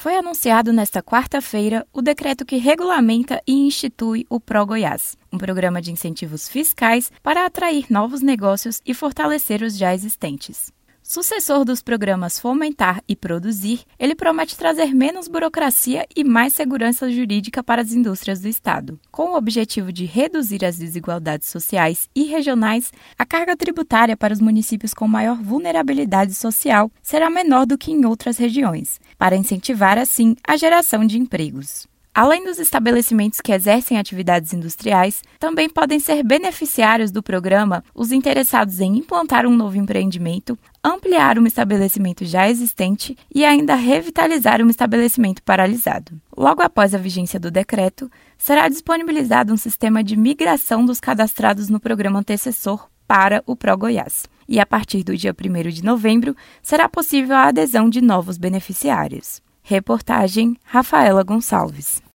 Foi anunciado nesta quarta-feira o decreto que regulamenta e institui o Pro Goiás, um programa de incentivos fiscais para atrair novos negócios e fortalecer os já existentes. Sucessor dos programas Fomentar e Produzir, ele promete trazer menos burocracia e mais segurança jurídica para as indústrias do Estado. Com o objetivo de reduzir as desigualdades sociais e regionais, a carga tributária para os municípios com maior vulnerabilidade social será menor do que em outras regiões, para incentivar, assim, a geração de empregos. Além dos estabelecimentos que exercem atividades industriais, também podem ser beneficiários do programa os interessados em implantar um novo empreendimento, ampliar um estabelecimento já existente e ainda revitalizar um estabelecimento paralisado. Logo após a vigência do decreto, será disponibilizado um sistema de migração dos cadastrados no programa antecessor para o Pro Goiás. E a partir do dia 1 de novembro, será possível a adesão de novos beneficiários. Reportagem Rafaela Gonçalves.